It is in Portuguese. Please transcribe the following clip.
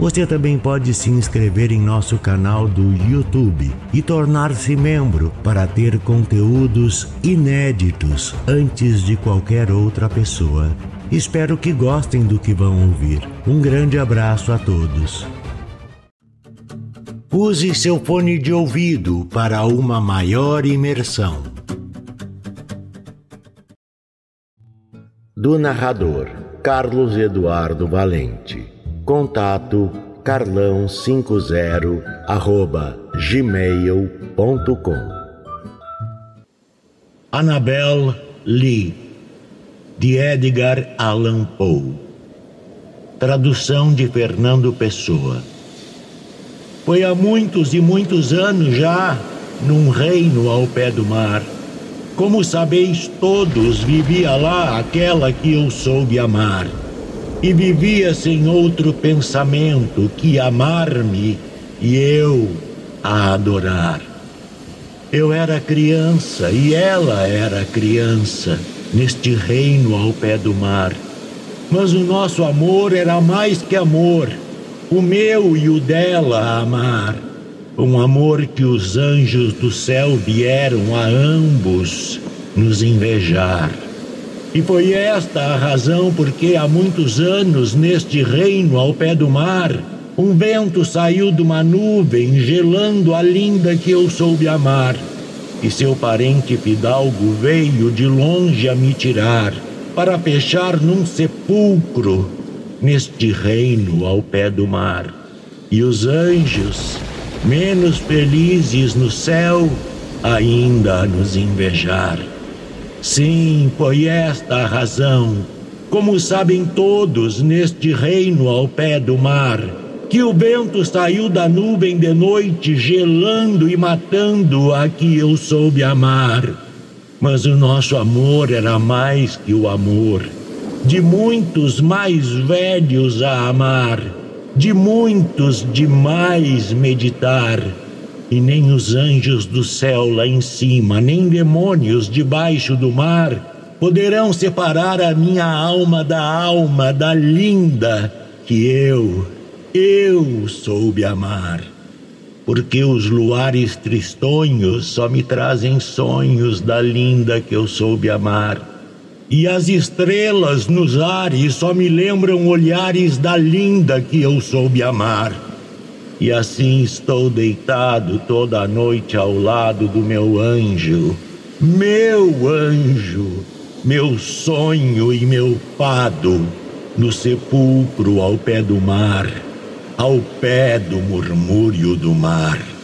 Você também pode se inscrever em nosso canal do YouTube e tornar-se membro para ter conteúdos inéditos antes de qualquer outra pessoa. Espero que gostem do que vão ouvir. Um grande abraço a todos. Use seu fone de ouvido para uma maior imersão. Do narrador Carlos Eduardo Valente. Contato carlão50 arroba gmail.com Annabel Lee de Edgar Allan Poe. Tradução de Fernando Pessoa. Foi há muitos e muitos anos já, num reino ao pé do mar. Como sabeis todos, vivia lá aquela que eu soube amar e vivia sem outro pensamento que amar-me e eu a adorar. Eu era criança e ela era criança neste reino ao pé do mar. Mas o nosso amor era mais que amor, o meu e o dela a amar. Um amor que os anjos do céu vieram a ambos nos invejar. E foi esta a razão porque há muitos anos, neste reino ao pé do mar, um vento saiu de uma nuvem, gelando a linda que eu soube amar. E seu parente fidalgo veio de longe a me tirar, para fechar num sepulcro, neste reino ao pé do mar. E os anjos, menos felizes no céu, ainda a nos invejar. Sim, foi esta a razão, como sabem todos neste reino ao pé do mar, que o vento saiu da nuvem de noite, gelando e matando a que eu soube amar. Mas o nosso amor era mais que o amor, de muitos mais velhos a amar, de muitos demais meditar e nem os anjos do céu lá em cima, nem demônios debaixo do mar poderão separar a minha alma da alma da linda que eu, eu soube amar. Porque os luares tristonhos só me trazem sonhos da linda que eu soube amar. E as estrelas nos ares só me lembram olhares da linda que eu soube amar. E assim estou deitado toda a noite ao lado do meu anjo, meu anjo, meu sonho e meu fado, no sepulcro ao pé do mar, ao pé do murmúrio do mar.